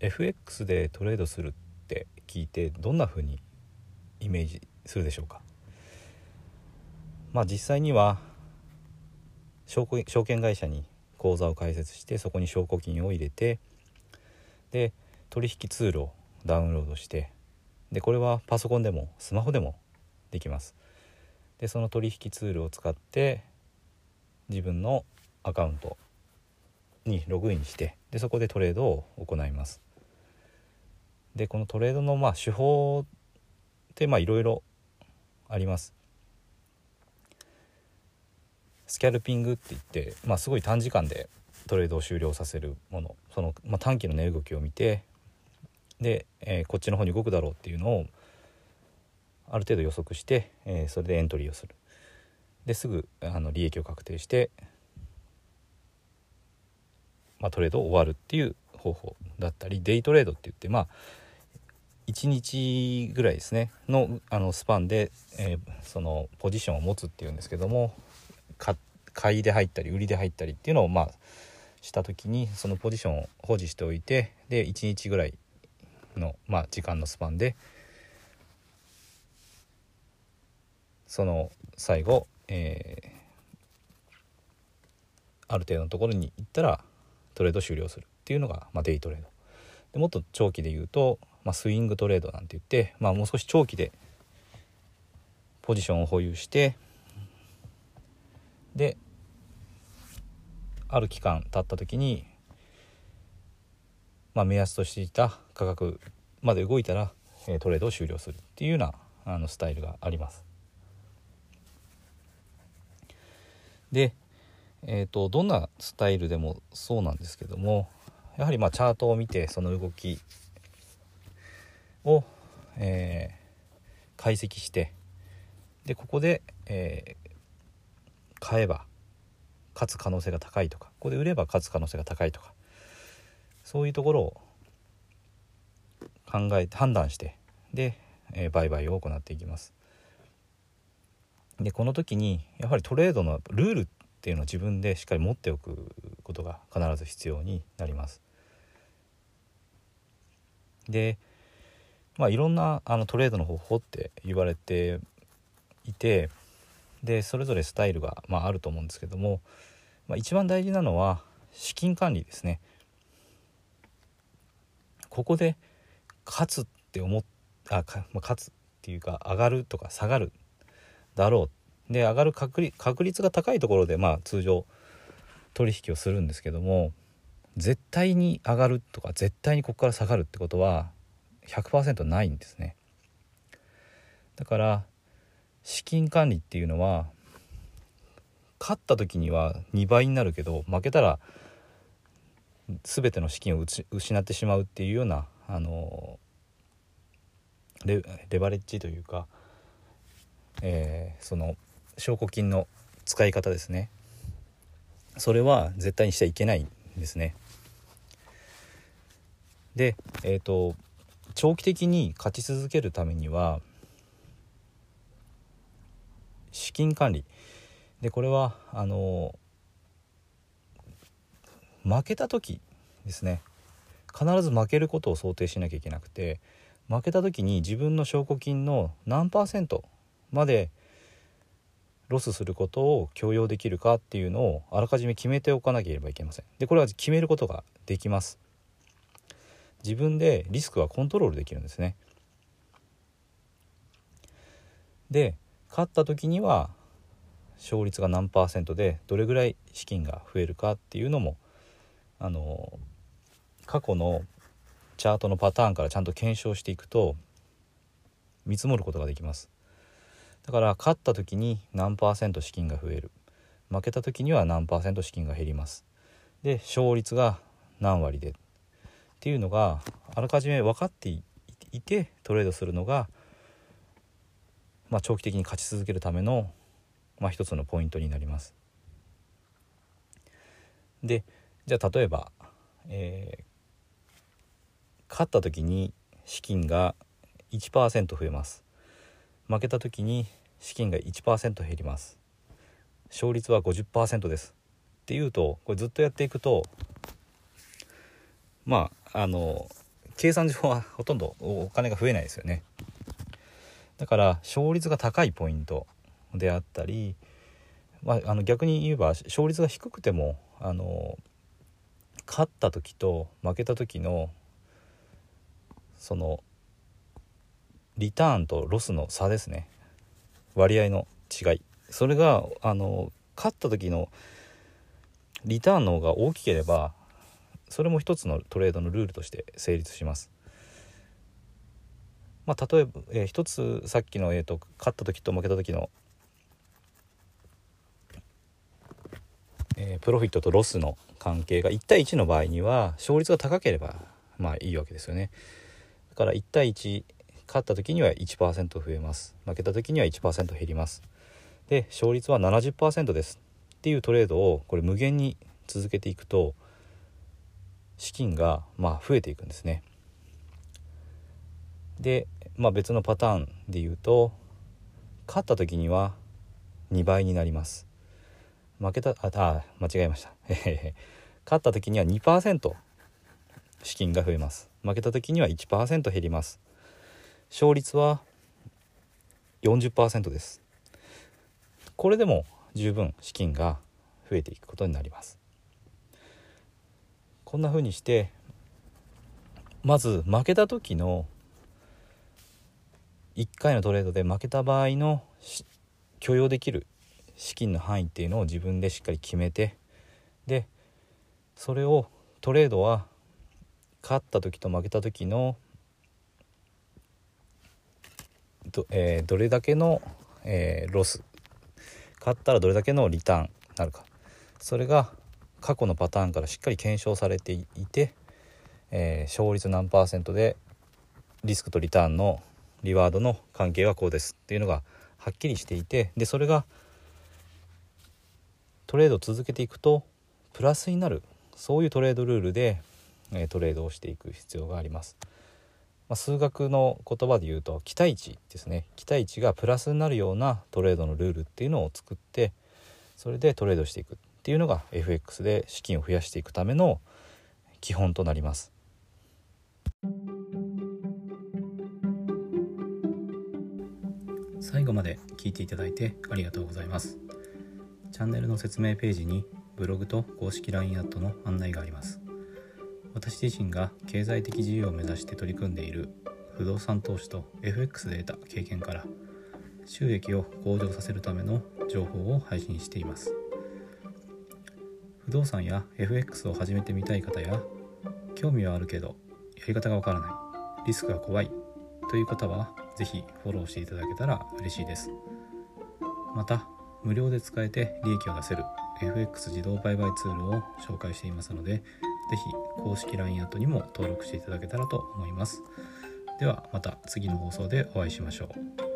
FX でトレードするって聞いてどんな風にイメージするでしょうか？まあ実際には証券会社に口座を開設してそこに証拠金を入れてで取引ツールをダウンロードしてでこれはパソコンでもスマホでもできます。でその取引ツールを使って自分のアカウントにログインしてでそこでトレードを行います。でこのトレードのまあ手法ってまあいろいろあります。スキャルピングって言って、まあ、すごい短時間でトレードを終了させるもの。その、まあ、短期の値動きを見てで、えー、こっちの方に動くだろうっていうのをある程度予測して、えー、それでエントリーをする。ですぐあの利益を確定して、まあ、トレードを終わるっていう方法だったりデイトレードって言ってまあ1日ぐらいですね。のあのスパンで、えー、そのポジションを持つっていうんですけども買いで入ったり売りで入ったりっていうのをまあした時にそのポジションを保持しておいてで1日ぐらいの、まあ、時間のスパンでその最後、えー、ある程度のところに行ったらトレード終了するっていうのが、まあ、デイトレード。でもっと長期で言うと、まあ、スイングトレードなんて言って、まあ、もう少し長期でポジションを保有してである期間経った時に、まあ、目安としていた価格まで動いたら、えトレードを終了するっていうようなあのスタイルがあります。で、えーと、どんなスタイルでもそうなんですけどもやはりまあチャートを見てその動きを、えー、解析してでここで、えー、買えば勝つ可能性が高いとかここで売れば勝つ可能性が高いとかそういうところを考えて判断してで、えー、売買を行っていきます。でこの時にやはりトレードのルールっていうのを自分でしっかり持っておくことが必ず必要になります。でまあいろんなあのトレードの方法って言われていてでそれぞれスタイルが、まあ、あると思うんですけども、まあ、一番大事なのは資金管理ですね。ここで勝つって思っあか、まあ、勝つっていうか上がるとか下がるだろうで上がる確率確率が高いところでまあ通常取引をするんですけども絶対に上がるとか絶対にここから下がるってことは100%ないんですねだから資金管理っていうのは勝った時には2倍になるけど負けたら全ての資金を失ってしまうっていうようなあのレバレッジというか、えー、その証拠金の使い方ですねそれは絶対にしちゃいけないんですね。で、えーと長期的に勝ち続けるためには資金管理。でこれはあの負けた時ですね。必ず負けることを想定しなきゃいけなくて負けた時に自分の証拠金の何パーセントまでロスすることを許容できるかっていうのをあらかじめ決めておかなければいけません。でこれは決めることができます。自分でリスクはコントロールできるんですね。で勝った時には勝率が何パーセントでどれぐらい資金が増えるかっていうのもあの過去のチャートのパターンからちゃんと検証していくと見積もることができます。だから勝った時に何パーセント資金が増える。負けた時には何パーセント資金が減ります。で勝率が何割でっていうのがあらかじめ分かっていてトレードするのがまあ、長期的に勝ち続けるための、まあ、一つのポイントになります。でじゃあ例えば、えー、勝った時に資金が1%増えます。負けた時に資金が1%減ります。勝率は50%です。っていうとこれずっとやっていくとまああの計算上はほとんどお金が増えないですよね。だから勝率が高いポイントであったり、まあ、あの逆に言えば勝率が低くてもあの勝った時と負けた時のそのリターンとロスの差ですね。割合の違い。それがあの勝った時のリターンの方が大きければそれも一つのトレードのルールとして成立します。まあ、例えば、えー、一つさっきの、えーと、勝った時と負けた時の、えー、プロフィットとロスの関係が1対1の場合には勝率が高ければまあいいわけですよね。だから1対1勝った時には1%増えます。負けた時には1%減ります。で勝率は70%ですっていうトレードをこれ無限に続けていくと資金がまあ増えていくんですね。で、まあ、別のパターンで言うと勝った時には2倍になります。負けたああ間違えました。勝った時には2%資金が増えます。負けた時には1%減ります。勝率は40%です。これでも十分資金が増えていくことになります。こんな風にしてまず負けた時の1回のトレードで負けた場合の許容できる資金の範囲っていうのを自分でしっかり決めてでそれをトレードは勝った時と負けた時のど,、えー、どれだけの、えー、ロス勝ったらどれだけのリターンなるか。それが過去のパターンからしっかり検証されていて、えー、勝率何パーセントでリスクとリターンのリワードの関係はこうですっていうのがはっきりしていてでそれがトレードを続けていくとプラスになるそういうトレードルールで、えトレードをしていく必要があります。まあ、数学の言葉で言うと期待値ですね期待値がプラスになるようなトレードのルールっていうのを作ってそれでトレードしていくっていうのが FX で資金を増やしていくための基本となります。最後まで聞いていただいてありがとうございます。チャンネルの説明ページにブログと公式 LINE アットの案内があります。私自身が経済的自由を目指して取り組んでいる不動産投資と FX で得た経験から収益を向上させるための情報を配信しています。不動産や FX を始めてみたい方や興味はあるけどやり方がわからないリスクが怖いという方は是非フォローしていただけたら嬉しいです。また無料で使えて利益を出せる FX 自動売買ツールを紹介していますので是非公式 LINE アットにも登録していただけたらと思います。ではまた次の放送でお会いしましょう。